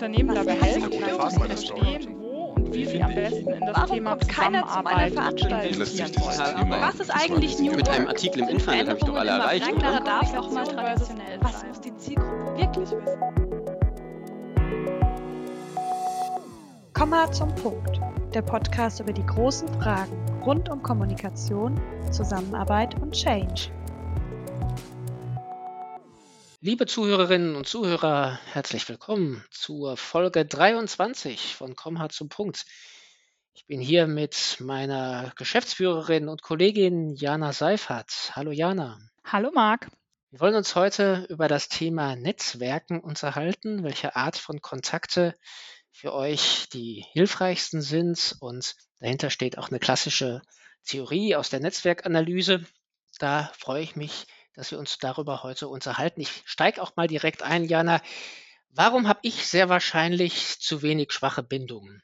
Unternehmen dabei helfen, zu verstehen, wo und wie sie am besten in das Warum Thema Zusammenarbeit Veranstaltung? investieren wollen. Was ist eigentlich New Mit einem? Artikel im Internet habe ich doch alle erreicht, oder? darf auch mal traditionell Was muss die Zielgruppe wirklich wissen? Komma zum Punkt. Der Podcast über die großen Fragen rund um Kommunikation, Zusammenarbeit und Change. Liebe Zuhörerinnen und Zuhörer, herzlich willkommen zur Folge 23 von Komm hart zum Punkt. Ich bin hier mit meiner Geschäftsführerin und Kollegin Jana Seifert. Hallo Jana. Hallo Marc. Wir wollen uns heute über das Thema Netzwerken unterhalten, welche Art von Kontakte für euch die hilfreichsten sind. Und dahinter steht auch eine klassische Theorie aus der Netzwerkanalyse. Da freue ich mich, dass wir uns darüber heute unterhalten. Ich steige auch mal direkt ein, Jana. Warum habe ich sehr wahrscheinlich zu wenig schwache Bindungen?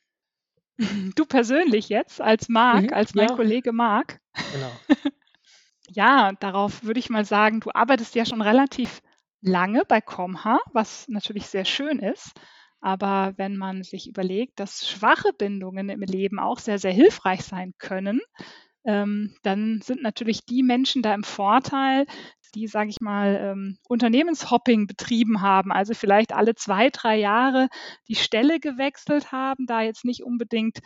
Du persönlich jetzt als Marc, Mhm, als mein ja. Kollege Marc. Genau. Ja, darauf würde ich mal sagen, du arbeitest ja schon relativ lange bei Comha, was natürlich sehr schön ist. Aber wenn man sich überlegt, dass schwache Bindungen im Leben auch sehr, sehr hilfreich sein können, ähm, dann sind natürlich die Menschen da im Vorteil, die, sage ich mal, ähm, Unternehmenshopping betrieben haben, also vielleicht alle zwei, drei Jahre die Stelle gewechselt haben, da jetzt nicht unbedingt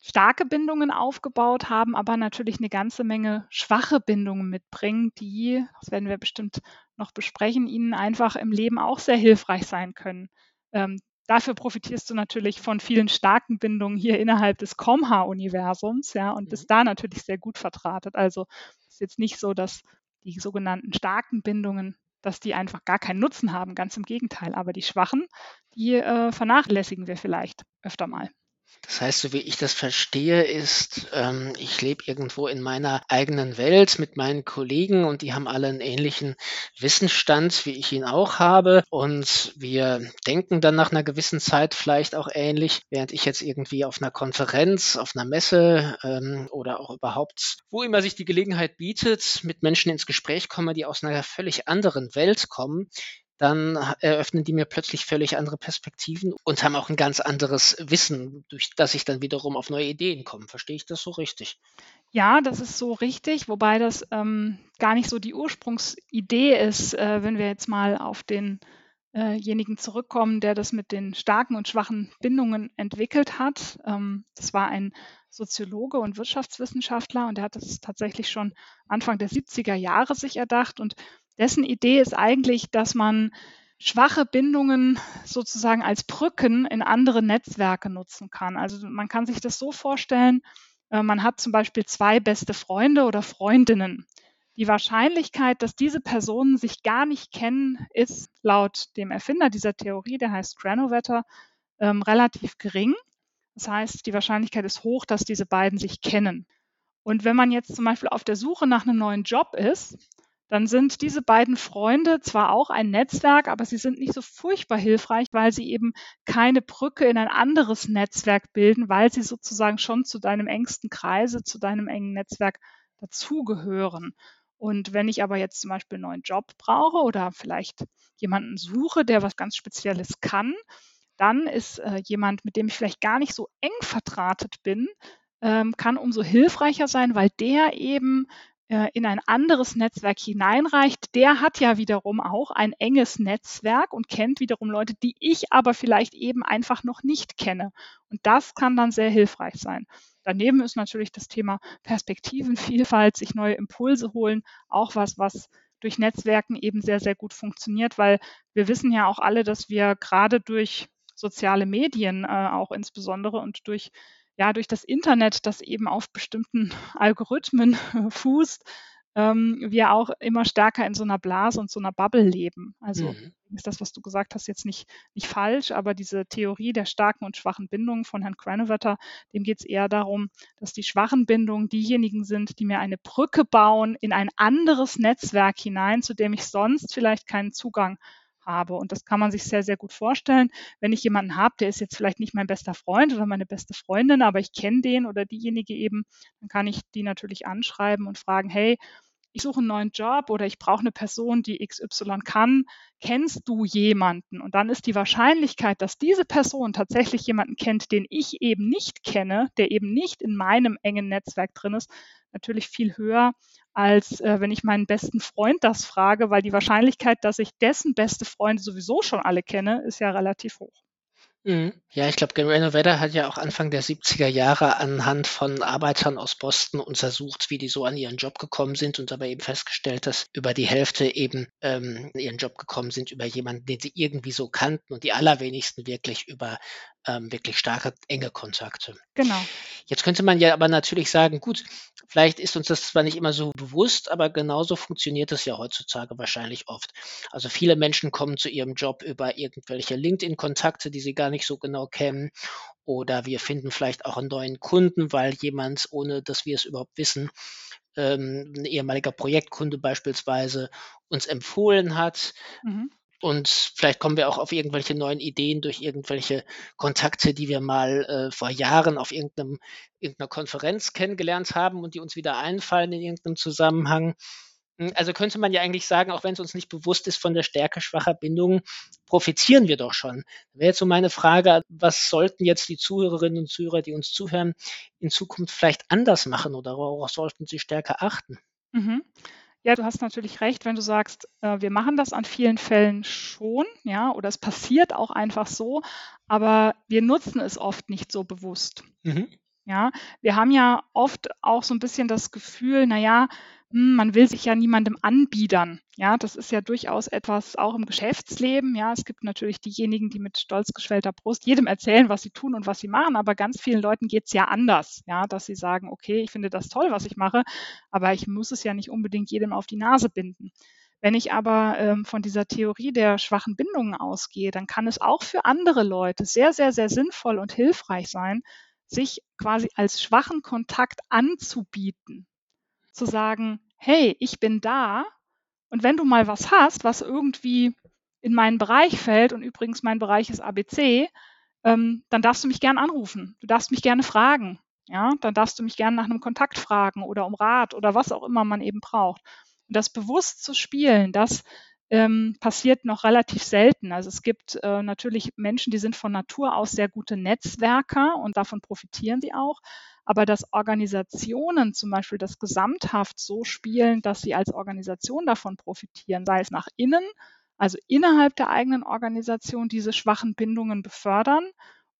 starke Bindungen aufgebaut haben, aber natürlich eine ganze Menge schwache Bindungen mitbringen, die, das werden wir bestimmt noch besprechen, ihnen einfach im Leben auch sehr hilfreich sein können. Ähm, dafür profitierst du natürlich von vielen starken Bindungen hier innerhalb des Comha-Universums, ja, und bist da natürlich sehr gut vertratet. Also es ist jetzt nicht so, dass die sogenannten starken Bindungen, dass die einfach gar keinen Nutzen haben, ganz im Gegenteil. Aber die schwachen, die äh, vernachlässigen wir vielleicht öfter mal. Das heißt, so wie ich das verstehe, ist, ähm, ich lebe irgendwo in meiner eigenen Welt mit meinen Kollegen und die haben alle einen ähnlichen Wissensstand, wie ich ihn auch habe. Und wir denken dann nach einer gewissen Zeit vielleicht auch ähnlich, während ich jetzt irgendwie auf einer Konferenz, auf einer Messe ähm, oder auch überhaupt, wo immer sich die Gelegenheit bietet, mit Menschen ins Gespräch komme, die aus einer völlig anderen Welt kommen, dann eröffnen die mir plötzlich völlig andere Perspektiven und haben auch ein ganz anderes Wissen, durch das ich dann wiederum auf neue Ideen komme. Verstehe ich das so richtig? Ja, das ist so richtig, wobei das ähm, gar nicht so die Ursprungsidee ist, äh, wenn wir jetzt mal auf denjenigen zurückkommen, der das mit den starken und schwachen Bindungen entwickelt hat. Ähm, das war ein Soziologe und Wirtschaftswissenschaftler und der hat das tatsächlich schon Anfang der 70er Jahre sich erdacht und dessen Idee ist eigentlich, dass man schwache Bindungen sozusagen als Brücken in andere Netzwerke nutzen kann. Also man kann sich das so vorstellen, äh, man hat zum Beispiel zwei beste Freunde oder Freundinnen. Die Wahrscheinlichkeit, dass diese Personen sich gar nicht kennen, ist laut dem Erfinder dieser Theorie, der heißt Granovetter, ähm, relativ gering. Das heißt, die Wahrscheinlichkeit ist hoch, dass diese beiden sich kennen. Und wenn man jetzt zum Beispiel auf der Suche nach einem neuen Job ist, dann sind diese beiden Freunde zwar auch ein Netzwerk, aber sie sind nicht so furchtbar hilfreich, weil sie eben keine Brücke in ein anderes Netzwerk bilden, weil sie sozusagen schon zu deinem engsten Kreise, zu deinem engen Netzwerk dazugehören. Und wenn ich aber jetzt zum Beispiel einen neuen Job brauche oder vielleicht jemanden suche, der was ganz Spezielles kann, dann ist äh, jemand, mit dem ich vielleicht gar nicht so eng vertratet bin, ähm, kann umso hilfreicher sein, weil der eben in ein anderes Netzwerk hineinreicht, der hat ja wiederum auch ein enges Netzwerk und kennt wiederum Leute, die ich aber vielleicht eben einfach noch nicht kenne. Und das kann dann sehr hilfreich sein. Daneben ist natürlich das Thema Perspektivenvielfalt, sich neue Impulse holen, auch was, was durch Netzwerken eben sehr, sehr gut funktioniert, weil wir wissen ja auch alle, dass wir gerade durch soziale Medien äh, auch insbesondere und durch ja, durch das Internet, das eben auf bestimmten Algorithmen fußt, ähm, wir auch immer stärker in so einer Blase und so einer Bubble leben. Also Mhm. ist das, was du gesagt hast, jetzt nicht, nicht falsch, aber diese Theorie der starken und schwachen Bindungen von Herrn Granovetter, dem geht es eher darum, dass die schwachen Bindungen diejenigen sind, die mir eine Brücke bauen in ein anderes Netzwerk hinein, zu dem ich sonst vielleicht keinen Zugang habe. Und das kann man sich sehr, sehr gut vorstellen. Wenn ich jemanden habe, der ist jetzt vielleicht nicht mein bester Freund oder meine beste Freundin, aber ich kenne den oder diejenige eben, dann kann ich die natürlich anschreiben und fragen, hey, ich suche einen neuen Job oder ich brauche eine Person, die XY kann, kennst du jemanden? Und dann ist die Wahrscheinlichkeit, dass diese Person tatsächlich jemanden kennt, den ich eben nicht kenne, der eben nicht in meinem engen Netzwerk drin ist, natürlich viel höher, als äh, wenn ich meinen besten Freund das frage, weil die Wahrscheinlichkeit, dass ich dessen beste Freunde sowieso schon alle kenne, ist ja relativ hoch. Mhm. Ja, ich glaube, Gary Renovator hat ja auch Anfang der 70er Jahre anhand von Arbeitern aus Boston untersucht, wie die so an ihren Job gekommen sind und dabei eben festgestellt, dass über die Hälfte eben ähm, ihren Job gekommen sind über jemanden, den sie irgendwie so kannten und die allerwenigsten wirklich über ähm, wirklich starke, enge Kontakte. Genau. Jetzt könnte man ja aber natürlich sagen, gut, vielleicht ist uns das zwar nicht immer so bewusst, aber genauso funktioniert es ja heutzutage wahrscheinlich oft. Also viele Menschen kommen zu ihrem Job über irgendwelche LinkedIn-Kontakte, die sie gar nicht so genau kennen. Oder wir finden vielleicht auch einen neuen Kunden, weil jemand, ohne dass wir es überhaupt wissen, ähm, ein ehemaliger Projektkunde beispielsweise uns empfohlen hat. Mhm. Und vielleicht kommen wir auch auf irgendwelche neuen Ideen durch irgendwelche Kontakte, die wir mal äh, vor Jahren auf irgendeinem, irgendeiner Konferenz kennengelernt haben und die uns wieder einfallen in irgendeinem Zusammenhang. Hm, also könnte man ja eigentlich sagen, auch wenn es uns nicht bewusst ist von der Stärke schwacher Bindungen, profitieren wir doch schon. Wäre jetzt so meine Frage, was sollten jetzt die Zuhörerinnen und Zuhörer, die uns zuhören, in Zukunft vielleicht anders machen oder worauf sollten sie stärker achten? Mhm. Ja, du hast natürlich recht, wenn du sagst, äh, wir machen das an vielen Fällen schon, ja, oder es passiert auch einfach so, aber wir nutzen es oft nicht so bewusst. Mhm. Ja, wir haben ja oft auch so ein bisschen das Gefühl, naja, man will sich ja niemandem anbiedern. Ja, das ist ja durchaus etwas auch im Geschäftsleben. Ja, es gibt natürlich diejenigen, die mit stolz geschwellter Brust jedem erzählen, was sie tun und was sie machen, aber ganz vielen Leuten geht es ja anders. Ja, dass sie sagen, okay, ich finde das toll, was ich mache, aber ich muss es ja nicht unbedingt jedem auf die Nase binden. Wenn ich aber ähm, von dieser Theorie der schwachen Bindungen ausgehe, dann kann es auch für andere Leute sehr, sehr, sehr sinnvoll und hilfreich sein, sich quasi als schwachen Kontakt anzubieten zu sagen, hey, ich bin da und wenn du mal was hast, was irgendwie in meinen Bereich fällt, und übrigens mein Bereich ist ABC, ähm, dann darfst du mich gerne anrufen. Du darfst mich gerne fragen. Ja, dann darfst du mich gerne nach einem Kontakt fragen oder um Rat oder was auch immer man eben braucht. Und das bewusst zu spielen, das ähm, passiert noch relativ selten. Also es gibt äh, natürlich Menschen, die sind von Natur aus sehr gute Netzwerker und davon profitieren sie auch. Aber dass Organisationen zum Beispiel das gesamthaft so spielen, dass sie als Organisation davon profitieren, sei es nach innen, also innerhalb der eigenen Organisation diese schwachen Bindungen befördern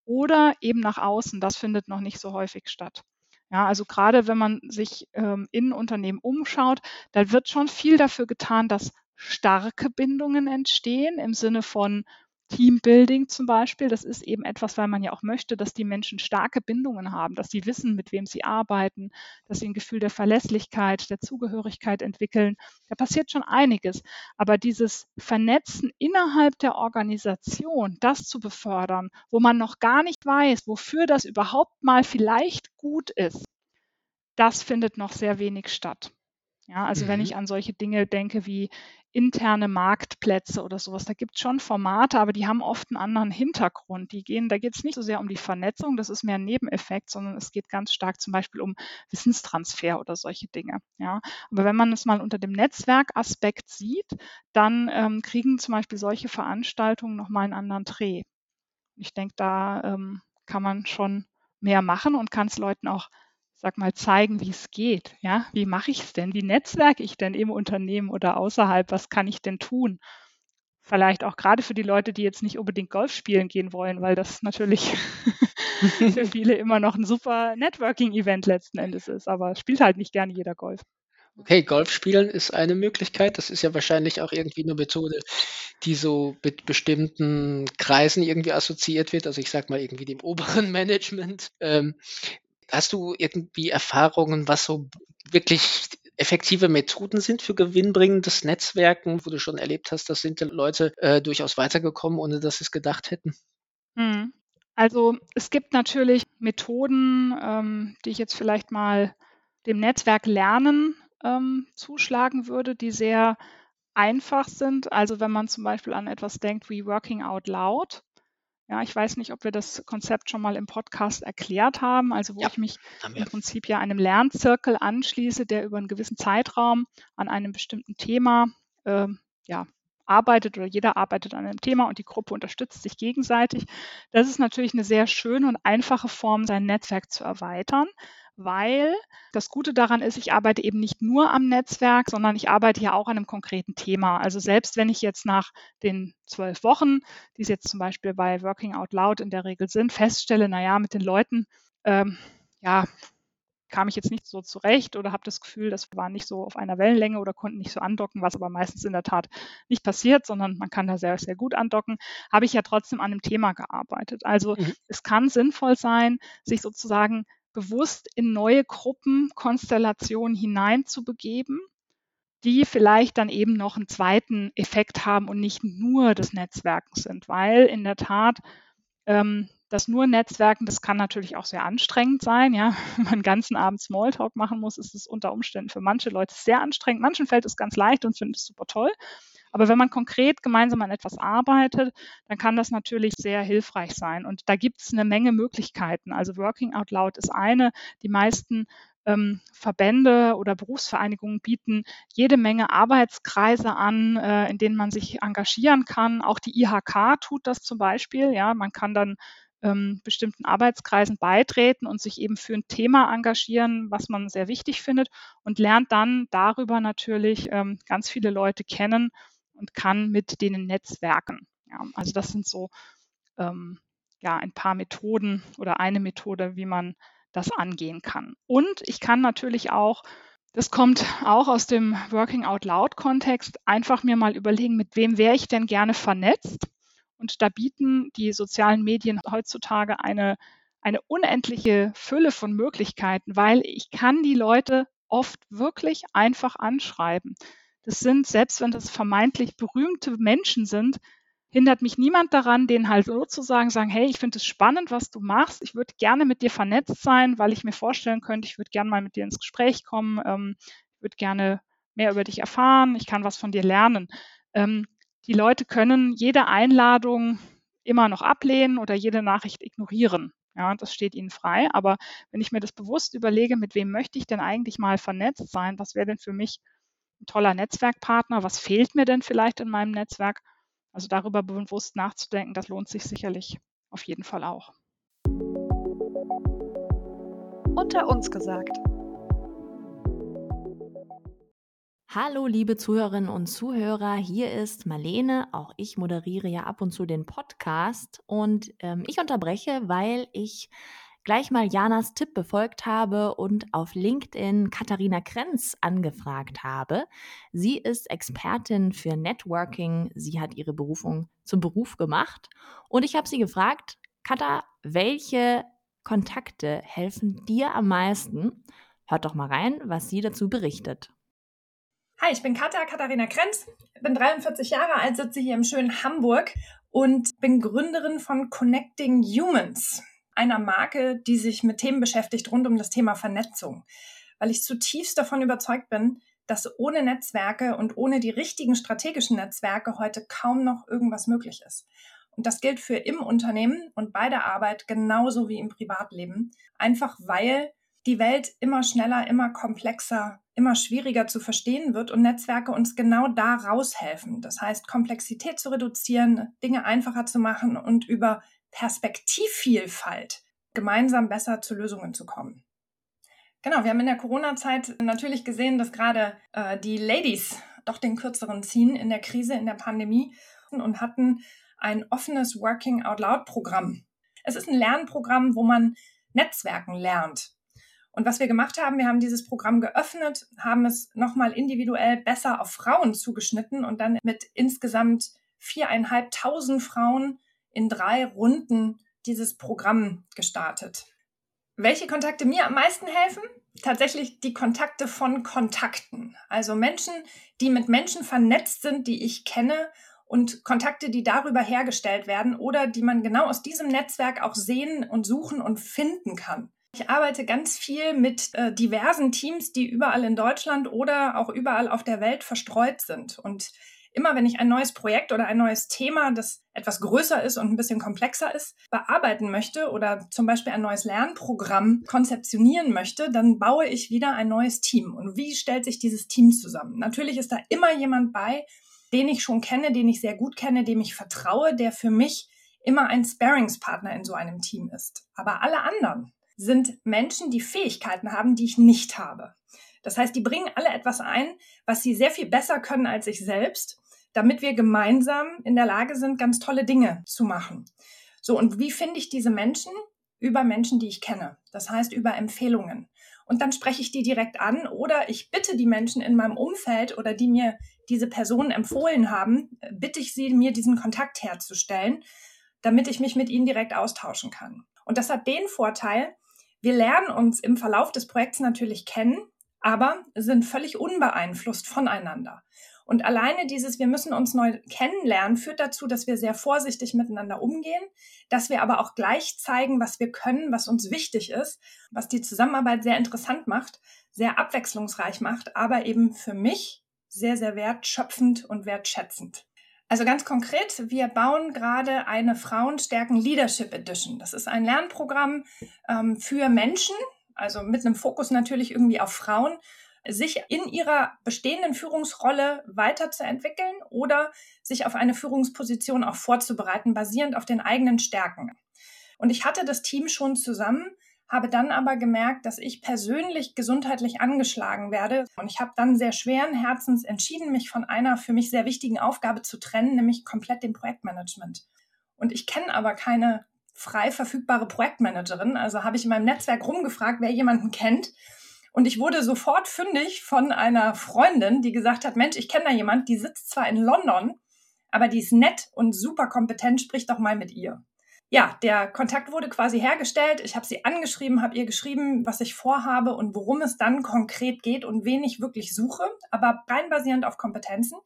oder eben nach außen, das findet noch nicht so häufig statt. Ja, also gerade wenn man sich ähm, in Unternehmen umschaut, da wird schon viel dafür getan, dass starke Bindungen entstehen im Sinne von Teambuilding zum Beispiel. Das ist eben etwas, weil man ja auch möchte, dass die Menschen starke Bindungen haben, dass sie wissen, mit wem sie arbeiten, dass sie ein Gefühl der Verlässlichkeit, der Zugehörigkeit entwickeln. Da passiert schon einiges. Aber dieses Vernetzen innerhalb der Organisation, das zu befördern, wo man noch gar nicht weiß, wofür das überhaupt mal vielleicht gut ist, das findet noch sehr wenig statt. Ja, also mhm. wenn ich an solche Dinge denke wie interne Marktplätze oder sowas, da gibt es schon Formate, aber die haben oft einen anderen Hintergrund. Die gehen, da geht es nicht so sehr um die Vernetzung, das ist mehr ein Nebeneffekt, sondern es geht ganz stark zum Beispiel um Wissenstransfer oder solche Dinge. Ja, aber wenn man es mal unter dem Netzwerkaspekt sieht, dann ähm, kriegen zum Beispiel solche Veranstaltungen nochmal einen anderen Dreh. Ich denke, da ähm, kann man schon mehr machen und kann es Leuten auch sag mal, zeigen, wie es geht. Ja, wie mache ich es denn? Wie netzwerke ich denn im Unternehmen oder außerhalb? Was kann ich denn tun? Vielleicht auch gerade für die Leute, die jetzt nicht unbedingt Golf spielen gehen wollen, weil das natürlich für viele immer noch ein super Networking-Event letzten Endes ist. Aber spielt halt nicht gerne jeder Golf. Okay, Golf spielen ist eine Möglichkeit. Das ist ja wahrscheinlich auch irgendwie eine Methode, die so mit bestimmten Kreisen irgendwie assoziiert wird. Also ich sag mal irgendwie dem oberen Management. Ähm, Hast du irgendwie Erfahrungen, was so wirklich effektive Methoden sind für gewinnbringendes Netzwerken, wo du schon erlebt hast, dass sind Leute äh, durchaus weitergekommen, ohne dass sie es gedacht hätten? Hm. Also es gibt natürlich Methoden, ähm, die ich jetzt vielleicht mal dem Netzwerk lernen ähm, zuschlagen würde, die sehr einfach sind. Also wenn man zum Beispiel an etwas denkt wie Working Out Loud, Ja, ich weiß nicht, ob wir das Konzept schon mal im Podcast erklärt haben, also wo Ja, ich mich im. Prinzip ja einem Lernzirkel anschließe, der über einen gewissen Zeitraum an einem bestimmten Thema ähm, ja, arbeitet oder jeder arbeitet an einem Thema und die Gruppe unterstützt sich gegenseitig. Das ist natürlich eine sehr schöne und einfache Form, sein Netzwerk zu erweitern, weil das Gute daran ist, ich arbeite eben nicht nur am Netzwerk, sondern ich arbeite ja auch an einem konkreten Thema. Also selbst wenn ich jetzt nach den zwölf Wochen, die es jetzt zum Beispiel bei Working Out Loud in der Regel sind, feststelle, naja, mit den Leuten, ähm, ja, kam ich jetzt nicht so zurecht oder habe das Gefühl, das war nicht so auf einer Wellenlänge oder konnten nicht so andocken, was aber meistens in der Tat nicht passiert, sondern man kann da sehr, sehr gut andocken, habe ich ja trotzdem an einem Thema gearbeitet. Also Mhm. es kann sinnvoll sein, sich sozusagen bewusst in neue Gruppenkonstellationen hineinzubegeben, die vielleicht dann eben noch einen zweiten Effekt haben und nicht nur das Netzwerken sind, weil in der Tat ähm, das nur Netzwerken, das kann natürlich auch sehr anstrengend sein. Ja, wenn man den ganzen Abend Smalltalk machen muss, ist es unter Umständen für manche Leute sehr anstrengend. Manchen fällt es ganz leicht und finden es super toll. Aber wenn man konkret gemeinsam an etwas arbeitet, dann kann das natürlich sehr hilfreich sein. Und da gibt es eine Menge Möglichkeiten. Also Working Out Loud ist eine. Die meisten ähm, Verbände oder Berufsvereinigungen bieten jede Menge Arbeitskreise an, äh, in denen man sich engagieren kann. Auch die IHK tut das zum Beispiel. Ja, man kann dann ähm, bestimmten Arbeitskreisen beitreten und sich eben für ein Thema engagieren, was man sehr wichtig findet und lernt dann darüber natürlich ähm, ganz viele Leute kennen und kann mit denen netzwerken. Ja, also das sind so ähm, ja, ein paar Methoden oder eine Methode, wie man das angehen kann. Und ich kann natürlich auch, das kommt auch aus dem Working Out Loud Kontext, einfach mir mal überlegen, mit wem wäre ich denn gerne vernetzt? Und da bieten die sozialen Medien heutzutage eine, eine unendliche Fülle von Möglichkeiten, weil ich kann die Leute oft wirklich einfach anschreiben. Das sind, selbst wenn das vermeintlich berühmte Menschen sind, hindert mich niemand daran, denen halt sozusagen sagen, hey, ich finde es spannend, was du machst. Ich würde gerne mit dir vernetzt sein, weil ich mir vorstellen könnte, ich würde gerne mal mit dir ins Gespräch kommen. Ähm, ich würde gerne mehr über dich erfahren. Ich kann was von dir lernen. Ähm, die Leute können jede Einladung immer noch ablehnen oder jede Nachricht ignorieren. Ja, das steht ihnen frei. Aber wenn ich mir das bewusst überlege, mit wem möchte ich denn eigentlich mal vernetzt sein? Was wäre denn für mich ein toller Netzwerkpartner? Was fehlt mir denn vielleicht in meinem Netzwerk? Also darüber bewusst nachzudenken, das lohnt sich sicherlich auf jeden Fall auch. Unter uns gesagt. Hallo, liebe Zuhörerinnen und Zuhörer, hier ist Marlene. Auch ich moderiere ja ab und zu den Podcast und ähm, ich unterbreche, weil ich gleich mal Janas Tipp befolgt habe und auf LinkedIn Katharina Krenz angefragt habe. Sie ist Expertin für Networking. Sie hat ihre Berufung zum Beruf gemacht und ich habe sie gefragt, Katha, welche Kontakte helfen dir am meisten? Hört doch mal rein, was sie dazu berichtet. Hi, ich bin Katja, Katharina Krenz, bin 43 Jahre alt, sitze hier im schönen Hamburg und bin Gründerin von Connecting Humans, einer Marke, die sich mit Themen beschäftigt rund um das Thema Vernetzung, weil ich zutiefst davon überzeugt bin, dass ohne Netzwerke und ohne die richtigen strategischen Netzwerke heute kaum noch irgendwas möglich ist. Und das gilt für im Unternehmen und bei der Arbeit genauso wie im Privatleben, einfach weil die Welt immer schneller, immer komplexer, immer schwieriger zu verstehen wird und Netzwerke uns genau da raushelfen. Das heißt, Komplexität zu reduzieren, Dinge einfacher zu machen und über Perspektivvielfalt gemeinsam besser zu Lösungen zu kommen. Genau, wir haben in der Corona-Zeit natürlich gesehen, dass gerade äh, die Ladies doch den kürzeren ziehen in der Krise, in der Pandemie und hatten ein offenes Working Out Loud Programm. Es ist ein Lernprogramm, wo man Netzwerken lernt. Und was wir gemacht haben, wir haben dieses Programm geöffnet, haben es nochmal individuell besser auf Frauen zugeschnitten und dann mit insgesamt viereinhalbtausend Frauen in drei Runden dieses Programm gestartet. Welche Kontakte mir am meisten helfen? Tatsächlich die Kontakte von Kontakten. Also Menschen, die mit Menschen vernetzt sind, die ich kenne und Kontakte, die darüber hergestellt werden oder die man genau aus diesem Netzwerk auch sehen und suchen und finden kann. Ich arbeite ganz viel mit äh, diversen Teams, die überall in Deutschland oder auch überall auf der Welt verstreut sind. Und immer wenn ich ein neues Projekt oder ein neues Thema, das etwas größer ist und ein bisschen komplexer ist, bearbeiten möchte oder zum Beispiel ein neues Lernprogramm konzeptionieren möchte, dann baue ich wieder ein neues Team. Und wie stellt sich dieses Team zusammen? Natürlich ist da immer jemand bei, den ich schon kenne, den ich sehr gut kenne, dem ich vertraue, der für mich immer ein Sparingspartner in so einem Team ist. Aber alle anderen sind Menschen, die Fähigkeiten haben, die ich nicht habe. Das heißt, die bringen alle etwas ein, was sie sehr viel besser können als ich selbst, damit wir gemeinsam in der Lage sind, ganz tolle Dinge zu machen. So, und wie finde ich diese Menschen? Über Menschen, die ich kenne. Das heißt, über Empfehlungen. Und dann spreche ich die direkt an oder ich bitte die Menschen in meinem Umfeld oder die mir diese Personen empfohlen haben, bitte ich sie, mir diesen Kontakt herzustellen, damit ich mich mit ihnen direkt austauschen kann. Und das hat den Vorteil, wir lernen uns im Verlauf des Projekts natürlich kennen aber sind völlig unbeeinflusst voneinander. Und alleine dieses, wir müssen uns neu kennenlernen, führt dazu, dass wir sehr vorsichtig miteinander umgehen, dass wir aber auch gleich zeigen, was wir können, was uns wichtig ist, was die Zusammenarbeit sehr interessant macht, sehr abwechslungsreich macht, aber eben für mich sehr, sehr wertschöpfend und wertschätzend. Also ganz konkret, wir bauen gerade eine Frauenstärken Leadership Edition. Das ist ein Lernprogramm ähm, für Menschen, also mit einem Fokus natürlich irgendwie auf Frauen, sich in ihrer bestehenden Führungsrolle weiterzuentwickeln oder sich auf eine Führungsposition auch vorzubereiten, basierend auf den eigenen Stärken. Und ich hatte das Team schon zusammen, habe dann aber gemerkt, dass ich persönlich gesundheitlich angeschlagen werde. Und ich habe dann sehr schweren Herzens entschieden, mich von einer für mich sehr wichtigen Aufgabe zu trennen, nämlich komplett dem Projektmanagement. Und ich kenne aber keine frei verfügbare Projektmanagerin. Also habe ich in meinem Netzwerk rumgefragt, wer jemanden kennt. Und ich wurde sofort fündig von einer Freundin, die gesagt hat, Mensch, ich kenne da jemand, die sitzt zwar in London, aber die ist nett und super kompetent, sprich doch mal mit ihr. Ja, der Kontakt wurde quasi hergestellt. Ich habe sie angeschrieben, habe ihr geschrieben, was ich vorhabe und worum es dann konkret geht und wen ich wirklich suche, aber rein basierend auf Kompetenzen.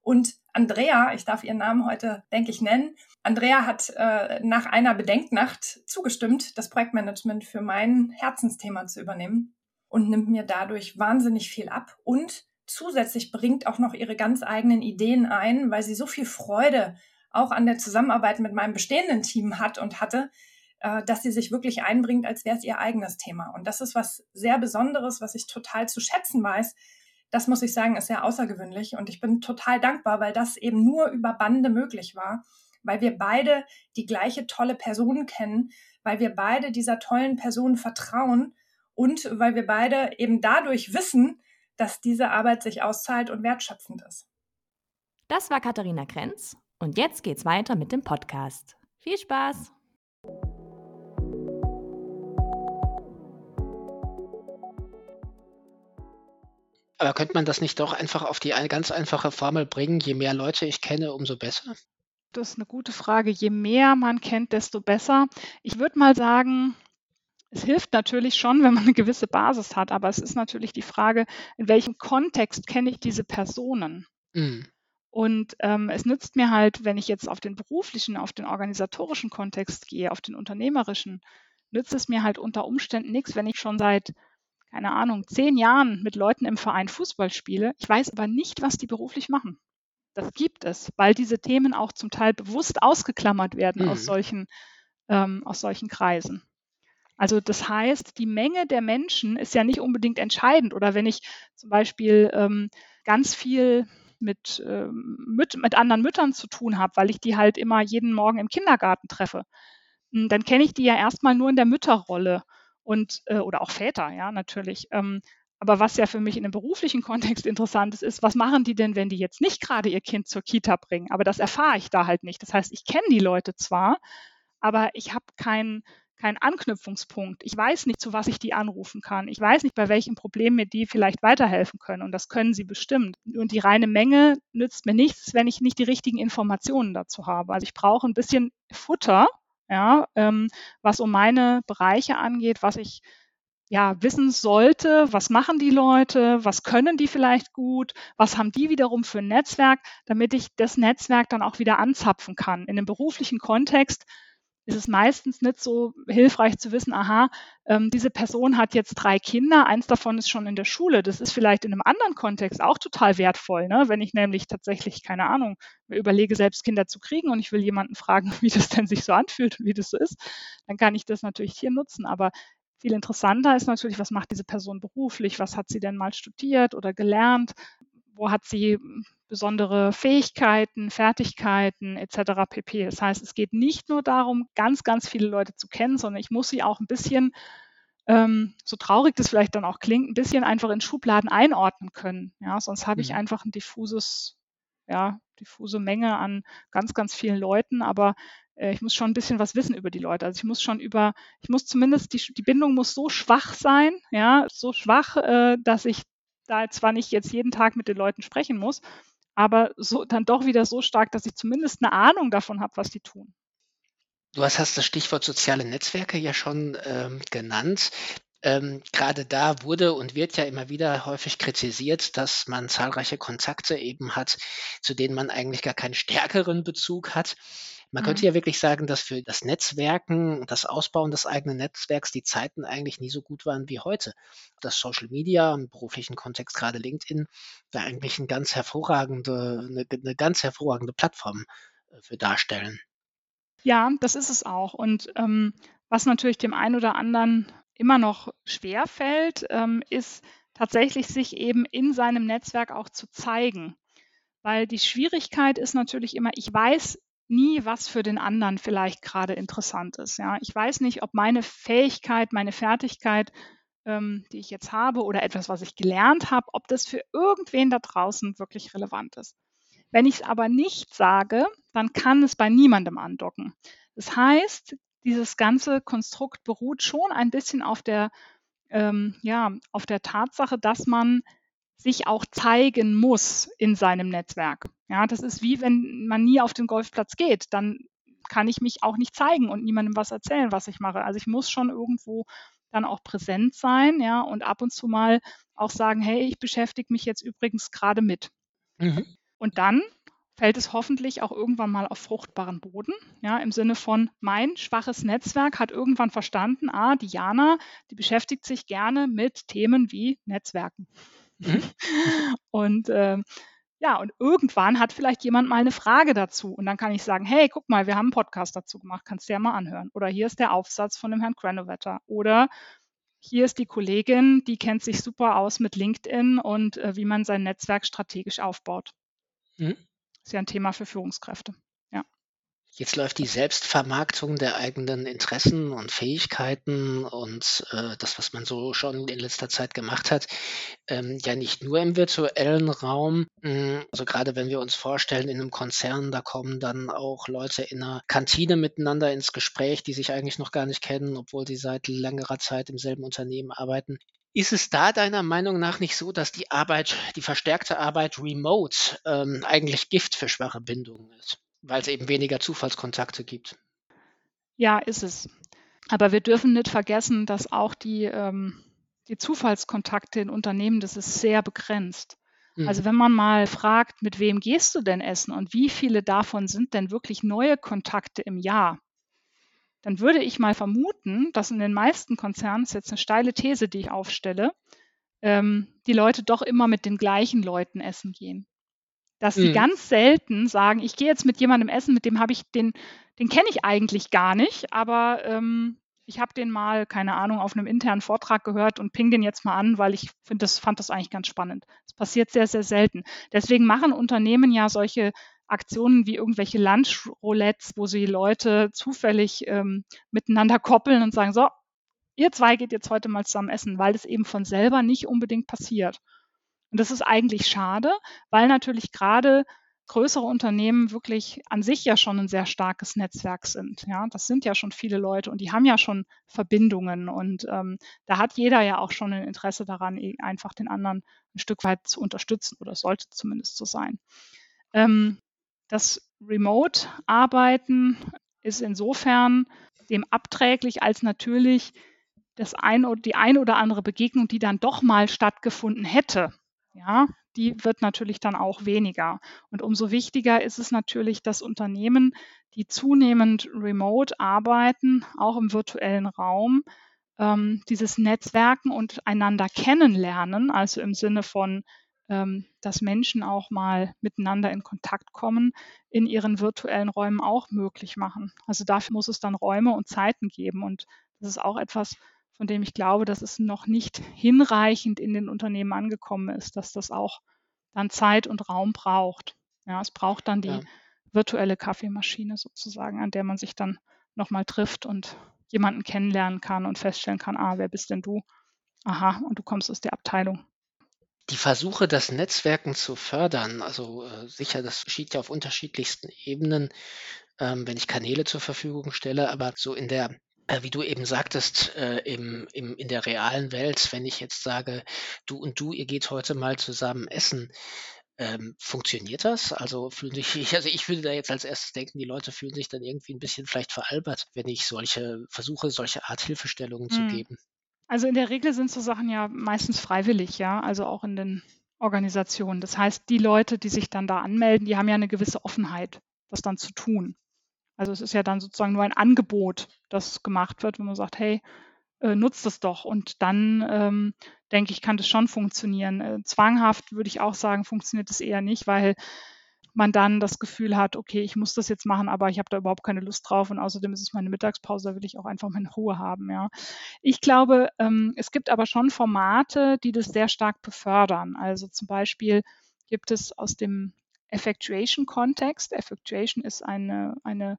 Und Andrea, ich darf ihren Namen heute, denke ich, nennen, Andrea hat äh, nach einer Bedenknacht zugestimmt, das Projektmanagement für mein Herzensthema zu übernehmen und nimmt mir dadurch wahnsinnig viel ab. Und zusätzlich bringt auch noch ihre ganz eigenen Ideen ein, weil sie so viel Freude auch an der Zusammenarbeit mit meinem bestehenden Team hat und hatte, äh, dass sie sich wirklich einbringt, als wäre es ihr eigenes Thema. Und das ist was sehr Besonderes, was ich total zu schätzen weiß, das muss ich sagen, ist sehr außergewöhnlich. Und ich bin total dankbar, weil das eben nur über Bande möglich war, weil wir beide die gleiche tolle Person kennen, weil wir beide dieser tollen Person vertrauen und weil wir beide eben dadurch wissen, dass diese Arbeit sich auszahlt und wertschöpfend ist. Das war Katharina Krenz und jetzt geht's weiter mit dem Podcast. Viel Spaß! Aber könnte man das nicht doch einfach auf die eine ganz einfache Formel bringen, je mehr Leute ich kenne, umso besser? Das ist eine gute Frage. Je mehr man kennt, desto besser. Ich würde mal sagen, es hilft natürlich schon, wenn man eine gewisse Basis hat, aber es ist natürlich die Frage, in welchem Kontext kenne ich diese Personen? Mhm. Und ähm, es nützt mir halt, wenn ich jetzt auf den beruflichen, auf den organisatorischen Kontext gehe, auf den unternehmerischen, nützt es mir halt unter Umständen nichts, wenn ich schon seit keine Ahnung, zehn Jahren mit Leuten im Verein Fußball spiele. Ich weiß aber nicht, was die beruflich machen. Das gibt es, weil diese Themen auch zum Teil bewusst ausgeklammert werden mhm. aus, solchen, ähm, aus solchen Kreisen. Also das heißt, die Menge der Menschen ist ja nicht unbedingt entscheidend. Oder wenn ich zum Beispiel ähm, ganz viel mit, ähm, mit, mit anderen Müttern zu tun habe, weil ich die halt immer jeden Morgen im Kindergarten treffe, hm, dann kenne ich die ja erstmal nur in der Mütterrolle und äh, oder auch Väter, ja, natürlich. Ähm, aber was ja für mich in einem beruflichen Kontext interessant ist, ist, was machen die denn, wenn die jetzt nicht gerade ihr Kind zur Kita bringen? Aber das erfahre ich da halt nicht. Das heißt, ich kenne die Leute zwar, aber ich habe keinen keinen Anknüpfungspunkt. Ich weiß nicht, zu was ich die anrufen kann. Ich weiß nicht, bei welchem Problem mir die vielleicht weiterhelfen können. Und das können sie bestimmt. Und die reine Menge nützt mir nichts, wenn ich nicht die richtigen Informationen dazu habe. Also ich brauche ein bisschen Futter, ja, ähm, was um meine Bereiche angeht, was ich ja wissen sollte, was machen die Leute, was können die vielleicht gut, was haben die wiederum für ein Netzwerk, damit ich das Netzwerk dann auch wieder anzapfen kann. In einem beruflichen Kontext ist es meistens nicht so hilfreich zu wissen, aha, ähm, diese Person hat jetzt drei Kinder, eins davon ist schon in der Schule. Das ist vielleicht in einem anderen Kontext auch total wertvoll, ne? wenn ich nämlich tatsächlich, keine Ahnung, mir überlege, selbst Kinder zu kriegen und ich will jemanden fragen, wie das denn sich so anfühlt und wie das so ist, dann kann ich das natürlich hier nutzen. Aber viel interessanter ist natürlich, was macht diese Person beruflich? Was hat sie denn mal studiert oder gelernt? Wo hat sie besondere Fähigkeiten, Fertigkeiten etc. pp. Das heißt, es geht nicht nur darum, ganz, ganz viele Leute zu kennen, sondern ich muss sie auch ein bisschen, ähm, so traurig das vielleicht dann auch klingt, ein bisschen einfach in Schubladen einordnen können. Ja, sonst habe ich mhm. einfach ein diffuses, ja, diffuse Menge an ganz, ganz vielen Leuten, aber äh, ich muss schon ein bisschen was wissen über die Leute. Also ich muss schon über, ich muss zumindest, die, die Bindung muss so schwach sein, ja, so schwach, äh, dass ich da zwar nicht jetzt jeden Tag mit den Leuten sprechen muss, aber so dann doch wieder so stark, dass ich zumindest eine Ahnung davon habe, was die tun. Du hast, hast das Stichwort soziale Netzwerke ja schon ähm, genannt. Ähm, gerade da wurde und wird ja immer wieder häufig kritisiert, dass man zahlreiche Kontakte eben hat, zu denen man eigentlich gar keinen stärkeren Bezug hat. Man könnte mhm. ja wirklich sagen, dass für das Netzwerken, das Ausbauen des eigenen Netzwerks die Zeiten eigentlich nie so gut waren wie heute. Das Social Media im beruflichen Kontext, gerade LinkedIn, da eigentlich eine ganz hervorragende, eine, eine ganz hervorragende Plattform äh, für darstellen. Ja, das ist es auch. Und ähm, was natürlich dem einen oder anderen immer noch schwer fällt, ähm, ist tatsächlich sich eben in seinem Netzwerk auch zu zeigen. Weil die Schwierigkeit ist natürlich immer, ich weiß nie, was für den anderen vielleicht gerade interessant ist. Ja, ich weiß nicht, ob meine Fähigkeit, meine Fertigkeit, ähm, die ich jetzt habe oder etwas, was ich gelernt habe, ob das für irgendwen da draußen wirklich relevant ist. Wenn ich es aber nicht sage, dann kann es bei niemandem andocken. Das heißt, dieses ganze Konstrukt beruht schon ein bisschen auf der, ähm, ja, auf der Tatsache, dass man sich auch zeigen muss in seinem Netzwerk. Ja, das ist wie wenn man nie auf den Golfplatz geht, dann kann ich mich auch nicht zeigen und niemandem was erzählen, was ich mache. Also ich muss schon irgendwo dann auch präsent sein, ja, und ab und zu mal auch sagen, hey, ich beschäftige mich jetzt übrigens gerade mit. Mhm. Und dann fällt es hoffentlich auch irgendwann mal auf fruchtbaren Boden, ja, im Sinne von mein schwaches Netzwerk hat irgendwann verstanden, ah, Diana, die beschäftigt sich gerne mit Themen wie Netzwerken. Mhm. Und äh, ja, und irgendwann hat vielleicht jemand mal eine Frage dazu. Und dann kann ich sagen, hey, guck mal, wir haben einen Podcast dazu gemacht, kannst du ja mal anhören. Oder hier ist der Aufsatz von dem Herrn Granovetter. Oder hier ist die Kollegin, die kennt sich super aus mit LinkedIn und äh, wie man sein Netzwerk strategisch aufbaut. Mhm. Ist ja ein Thema für Führungskräfte. Jetzt läuft die Selbstvermarktung der eigenen Interessen und Fähigkeiten und äh, das, was man so schon in letzter Zeit gemacht hat, ähm, ja nicht nur im virtuellen Raum. Hm, also gerade wenn wir uns vorstellen, in einem Konzern, da kommen dann auch Leute in einer Kantine miteinander ins Gespräch, die sich eigentlich noch gar nicht kennen, obwohl sie seit längerer Zeit im selben Unternehmen arbeiten. Ist es da deiner Meinung nach nicht so, dass die Arbeit, die verstärkte Arbeit remote ähm, eigentlich Gift für schwache Bindungen ist? Weil es eben weniger Zufallskontakte gibt. Ja, ist es. Aber wir dürfen nicht vergessen, dass auch die, ähm, die Zufallskontakte in Unternehmen, das ist sehr begrenzt. Mhm. Also wenn man mal fragt, mit wem gehst du denn essen und wie viele davon sind denn wirklich neue Kontakte im Jahr, dann würde ich mal vermuten, dass in den meisten Konzernen, das ist jetzt eine steile These, die ich aufstelle, ähm, die Leute doch immer mit den gleichen Leuten essen gehen dass sie mhm. ganz selten sagen, ich gehe jetzt mit jemandem essen, mit dem habe ich den, den kenne ich eigentlich gar nicht, aber ähm, ich habe den mal, keine Ahnung, auf einem internen Vortrag gehört und ping den jetzt mal an, weil ich finde das, fand das eigentlich ganz spannend. Das passiert sehr, sehr selten. Deswegen machen Unternehmen ja solche Aktionen wie irgendwelche Lunch-Roulettes, wo sie Leute zufällig ähm, miteinander koppeln und sagen, so, ihr zwei geht jetzt heute mal zusammen essen, weil das eben von selber nicht unbedingt passiert. Und das ist eigentlich schade, weil natürlich gerade größere Unternehmen wirklich an sich ja schon ein sehr starkes Netzwerk sind. Ja, das sind ja schon viele Leute und die haben ja schon Verbindungen und ähm, da hat jeder ja auch schon ein Interesse daran, einfach den anderen ein Stück weit zu unterstützen oder sollte zumindest so sein. Ähm, das Remote-Arbeiten ist insofern dem abträglich als natürlich das ein, die ein oder andere Begegnung, die dann doch mal stattgefunden hätte, ja, die wird natürlich dann auch weniger. Und umso wichtiger ist es natürlich, dass Unternehmen die zunehmend remote arbeiten, auch im virtuellen Raum, ähm, dieses Netzwerken und einander kennenlernen, also im Sinne von, ähm, dass Menschen auch mal miteinander in Kontakt kommen, in ihren virtuellen Räumen auch möglich machen. Also dafür muss es dann Räume und Zeiten geben. Und das ist auch etwas, von dem ich glaube, dass es noch nicht hinreichend in den Unternehmen angekommen ist, dass das auch dann Zeit und Raum braucht. Ja, es braucht dann die ja. virtuelle Kaffeemaschine sozusagen, an der man sich dann nochmal trifft und jemanden kennenlernen kann und feststellen kann, ah, wer bist denn du? Aha, und du kommst aus der Abteilung. Die Versuche, das Netzwerken zu fördern, also äh, sicher, das geschieht ja auf unterschiedlichsten Ebenen, ähm, wenn ich Kanäle zur Verfügung stelle, aber so in der wie du eben sagtest, äh, im, im, in der realen Welt, wenn ich jetzt sage, du und du, ihr geht heute mal zusammen essen, ähm, funktioniert das? Also fühlen sich, also ich würde da jetzt als erstes denken, die Leute fühlen sich dann irgendwie ein bisschen vielleicht veralbert, wenn ich solche versuche, solche Art Hilfestellungen zu hm. geben. Also in der Regel sind so Sachen ja meistens freiwillig, ja, also auch in den Organisationen. Das heißt, die Leute, die sich dann da anmelden, die haben ja eine gewisse Offenheit, das dann zu tun. Also es ist ja dann sozusagen nur ein Angebot, das gemacht wird, wenn man sagt, hey, äh, nutzt es doch. Und dann ähm, denke ich, kann das schon funktionieren. Äh, zwanghaft würde ich auch sagen, funktioniert es eher nicht, weil man dann das Gefühl hat, okay, ich muss das jetzt machen, aber ich habe da überhaupt keine Lust drauf und außerdem ist es meine Mittagspause, da will ich auch einfach meine Ruhe haben. Ja. Ich glaube, ähm, es gibt aber schon Formate, die das sehr stark befördern. Also zum Beispiel gibt es aus dem Effectuation-Kontext, Effectuation ist eine, eine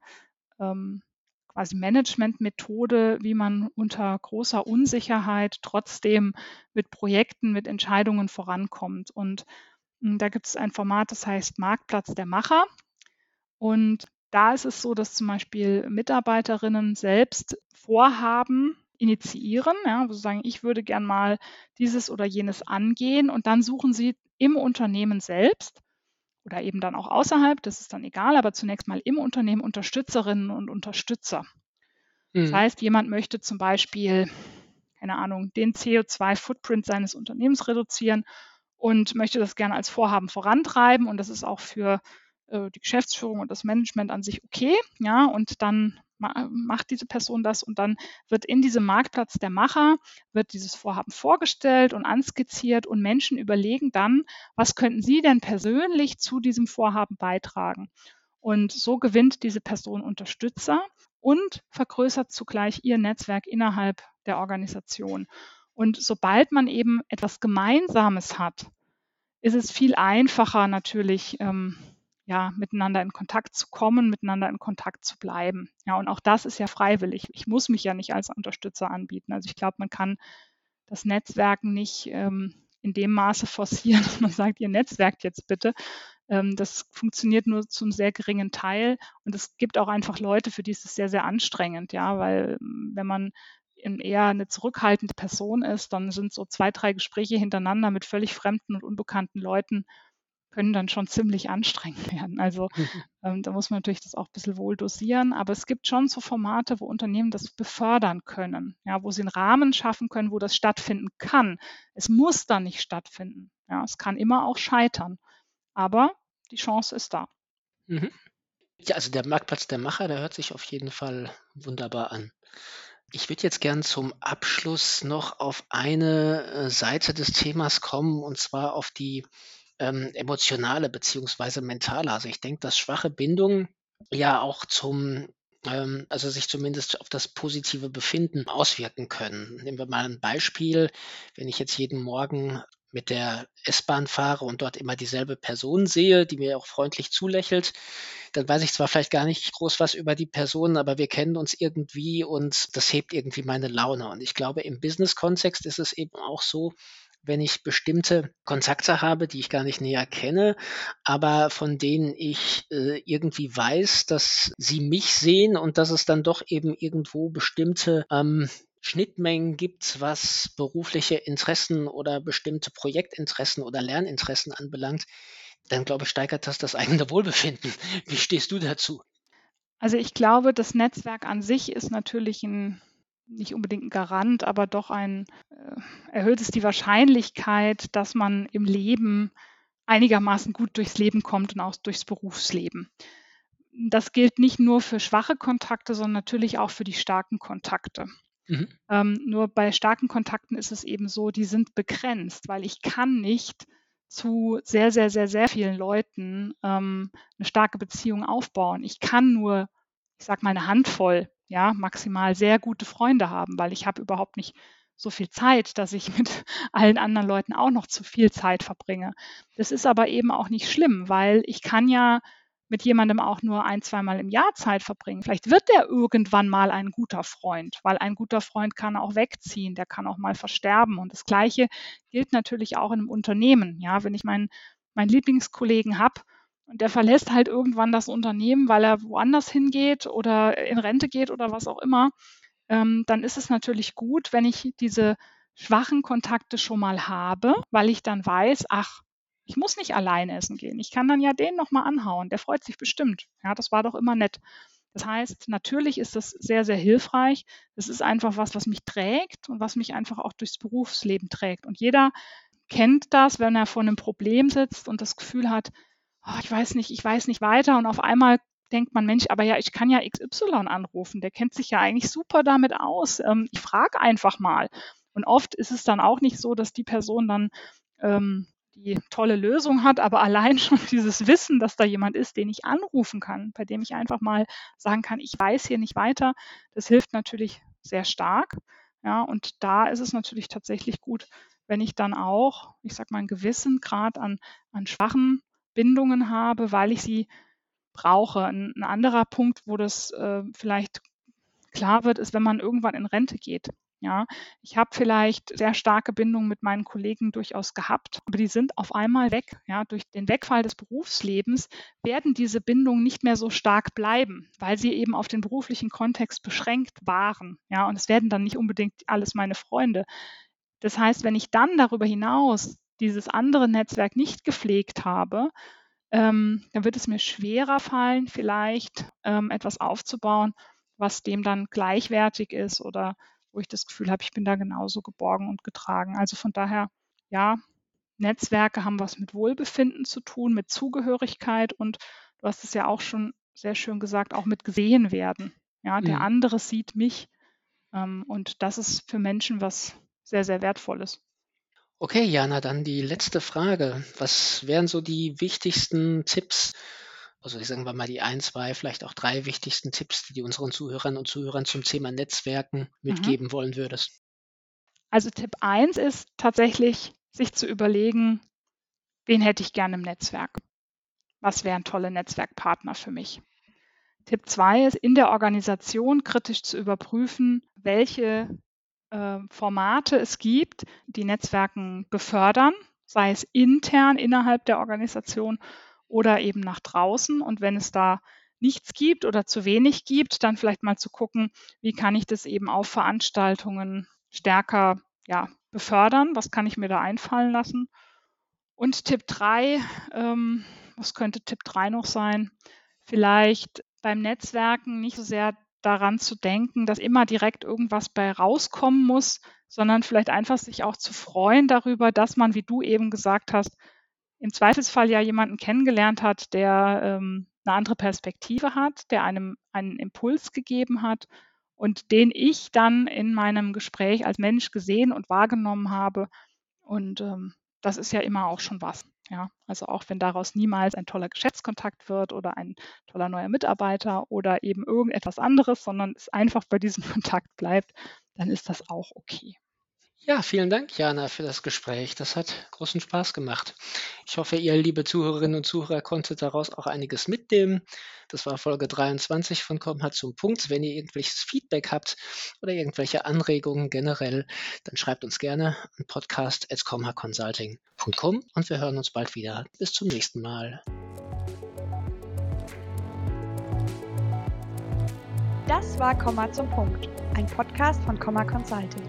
ähm, quasi Management-Methode, wie man unter großer Unsicherheit trotzdem mit Projekten, mit Entscheidungen vorankommt. Und hm, da gibt es ein Format, das heißt Marktplatz der Macher. Und da ist es so, dass zum Beispiel Mitarbeiterinnen selbst Vorhaben initiieren, ja, wo sie sagen, ich würde gern mal dieses oder jenes angehen und dann suchen sie im Unternehmen selbst oder eben dann auch außerhalb, das ist dann egal, aber zunächst mal im Unternehmen Unterstützerinnen und Unterstützer. Mhm. Das heißt, jemand möchte zum Beispiel, keine Ahnung, den CO2-Footprint seines Unternehmens reduzieren und möchte das gerne als Vorhaben vorantreiben. Und das ist auch für äh, die Geschäftsführung und das Management an sich okay. Ja, und dann macht diese Person das und dann wird in diesem Marktplatz der Macher, wird dieses Vorhaben vorgestellt und anskizziert und Menschen überlegen dann, was könnten sie denn persönlich zu diesem Vorhaben beitragen. Und so gewinnt diese Person Unterstützer und vergrößert zugleich ihr Netzwerk innerhalb der Organisation. Und sobald man eben etwas Gemeinsames hat, ist es viel einfacher natürlich, ähm, ja, miteinander in Kontakt zu kommen, miteinander in Kontakt zu bleiben. Ja, und auch das ist ja freiwillig. Ich muss mich ja nicht als Unterstützer anbieten. Also ich glaube, man kann das Netzwerken nicht ähm, in dem Maße forcieren, dass man sagt, ihr netzwerkt jetzt bitte. Ähm, das funktioniert nur zum sehr geringen Teil. Und es gibt auch einfach Leute, für die ist es sehr, sehr anstrengend, ja, weil ähm, wenn man eher eine zurückhaltende Person ist, dann sind so zwei, drei Gespräche hintereinander mit völlig fremden und unbekannten Leuten können dann schon ziemlich anstrengend werden. Also ähm, da muss man natürlich das auch ein bisschen wohl dosieren. Aber es gibt schon so Formate, wo Unternehmen das befördern können, ja, wo sie einen Rahmen schaffen können, wo das stattfinden kann. Es muss dann nicht stattfinden. Ja, es kann immer auch scheitern. Aber die Chance ist da. Mhm. Ja, also der Marktplatz der Macher, der hört sich auf jeden Fall wunderbar an. Ich würde jetzt gern zum Abschluss noch auf eine äh, Seite des Themas kommen, und zwar auf die ähm, emotionale beziehungsweise mentale. Also ich denke, dass schwache Bindungen ja auch zum, ähm, also sich zumindest auf das positive Befinden auswirken können. Nehmen wir mal ein Beispiel. Wenn ich jetzt jeden Morgen mit der S-Bahn fahre und dort immer dieselbe Person sehe, die mir auch freundlich zulächelt, dann weiß ich zwar vielleicht gar nicht groß was über die Person, aber wir kennen uns irgendwie und das hebt irgendwie meine Laune. Und ich glaube, im Business-Kontext ist es eben auch so, wenn ich bestimmte Kontakte habe, die ich gar nicht näher kenne, aber von denen ich äh, irgendwie weiß, dass sie mich sehen und dass es dann doch eben irgendwo bestimmte ähm, Schnittmengen gibt, was berufliche Interessen oder bestimmte Projektinteressen oder Lerninteressen anbelangt, dann glaube ich, steigert das das eigene Wohlbefinden. Wie stehst du dazu? Also ich glaube, das Netzwerk an sich ist natürlich ein nicht unbedingt ein Garant, aber doch ein äh, erhöht es die Wahrscheinlichkeit, dass man im Leben einigermaßen gut durchs Leben kommt und auch durchs Berufsleben. das gilt nicht nur für schwache Kontakte, sondern natürlich auch für die starken Kontakte. Mhm. Ähm, nur bei starken Kontakten ist es eben so, die sind begrenzt, weil ich kann nicht zu sehr, sehr, sehr, sehr vielen Leuten ähm, eine starke Beziehung aufbauen. Ich kann nur, ich sag mal, eine Handvoll, ja, maximal sehr gute Freunde haben, weil ich habe überhaupt nicht so viel Zeit, dass ich mit allen anderen Leuten auch noch zu viel Zeit verbringe. Das ist aber eben auch nicht schlimm, weil ich kann ja mit jemandem auch nur ein, zweimal im Jahr Zeit verbringen. Vielleicht wird der irgendwann mal ein guter Freund, weil ein guter Freund kann auch wegziehen, der kann auch mal versterben. Und das Gleiche gilt natürlich auch in einem Unternehmen. Ja, wenn ich meinen, meinen Lieblingskollegen habe und der verlässt halt irgendwann das Unternehmen, weil er woanders hingeht oder in Rente geht oder was auch immer, ähm, dann ist es natürlich gut, wenn ich diese schwachen Kontakte schon mal habe, weil ich dann weiß, ach, ich muss nicht alleine essen gehen. Ich kann dann ja den nochmal anhauen. Der freut sich bestimmt. Ja, das war doch immer nett. Das heißt, natürlich ist das sehr, sehr hilfreich. Es ist einfach was, was mich trägt und was mich einfach auch durchs Berufsleben trägt. Und jeder kennt das, wenn er vor einem Problem sitzt und das Gefühl hat, oh, ich weiß nicht, ich weiß nicht weiter und auf einmal denkt man, Mensch, aber ja, ich kann ja XY anrufen, der kennt sich ja eigentlich super damit aus. Ähm, ich frage einfach mal. Und oft ist es dann auch nicht so, dass die Person dann ähm, die tolle Lösung hat, aber allein schon dieses Wissen, dass da jemand ist, den ich anrufen kann, bei dem ich einfach mal sagen kann, ich weiß hier nicht weiter, das hilft natürlich sehr stark. Ja, und da ist es natürlich tatsächlich gut, wenn ich dann auch, ich sag mal, einen gewissen Grad an, an schwachen Bindungen habe, weil ich sie brauche. Ein, ein anderer Punkt, wo das äh, vielleicht klar wird, ist, wenn man irgendwann in Rente geht. Ja, ich habe vielleicht sehr starke Bindungen mit meinen Kollegen durchaus gehabt, aber die sind auf einmal weg. Ja, durch den Wegfall des Berufslebens werden diese Bindungen nicht mehr so stark bleiben, weil sie eben auf den beruflichen Kontext beschränkt waren. Ja, und es werden dann nicht unbedingt alles meine Freunde. Das heißt, wenn ich dann darüber hinaus dieses andere Netzwerk nicht gepflegt habe, ähm, dann wird es mir schwerer fallen, vielleicht ähm, etwas aufzubauen, was dem dann gleichwertig ist oder wo ich das Gefühl habe, ich bin da genauso geborgen und getragen. Also von daher, ja, Netzwerke haben was mit Wohlbefinden zu tun, mit Zugehörigkeit und du hast es ja auch schon sehr schön gesagt, auch mit gesehen werden. Ja, der mhm. andere sieht mich ähm, und das ist für Menschen was sehr, sehr Wertvolles. Okay, Jana, dann die letzte Frage. Was wären so die wichtigsten Tipps, also ich sagen wir mal die ein, zwei, vielleicht auch drei wichtigsten Tipps, die du unseren Zuhörern und Zuhörern zum Thema Netzwerken mhm. mitgeben mhm. wollen würdest? Also Tipp 1 ist tatsächlich, sich zu überlegen, wen hätte ich gerne im Netzwerk? Was wären tolle Netzwerkpartner für mich? Tipp 2 ist, in der Organisation kritisch zu überprüfen, welche äh, Formate es gibt, die Netzwerken befördern, sei es intern innerhalb der Organisation oder eben nach draußen. Und wenn es da nichts gibt oder zu wenig gibt, dann vielleicht mal zu gucken, wie kann ich das eben auf Veranstaltungen stärker ja, befördern, was kann ich mir da einfallen lassen. Und Tipp 3, ähm, was könnte Tipp 3 noch sein? Vielleicht beim Netzwerken nicht so sehr daran zu denken, dass immer direkt irgendwas bei rauskommen muss, sondern vielleicht einfach sich auch zu freuen darüber, dass man, wie du eben gesagt hast, im Zweifelsfall ja jemanden kennengelernt hat, der ähm, eine andere Perspektive hat, der einem einen Impuls gegeben hat und den ich dann in meinem Gespräch als Mensch gesehen und wahrgenommen habe. Und ähm, das ist ja immer auch schon was. Ja, also auch wenn daraus niemals ein toller Geschäftskontakt wird oder ein toller neuer Mitarbeiter oder eben irgendetwas anderes, sondern es einfach bei diesem Kontakt bleibt, dann ist das auch okay. Ja, vielen Dank, Jana, für das Gespräch. Das hat großen Spaß gemacht. Ich hoffe, ihr, liebe Zuhörerinnen und Zuhörer, konntet daraus auch einiges mitnehmen. Das war Folge 23 von Komm hat zum Punkt. Wenn ihr irgendwelches Feedback habt oder irgendwelche Anregungen generell, dann schreibt uns gerne an podcast.comhaconsulting.com und wir hören uns bald wieder. Bis zum nächsten Mal. Das war Komma zum Punkt, ein Podcast von Komma Consulting.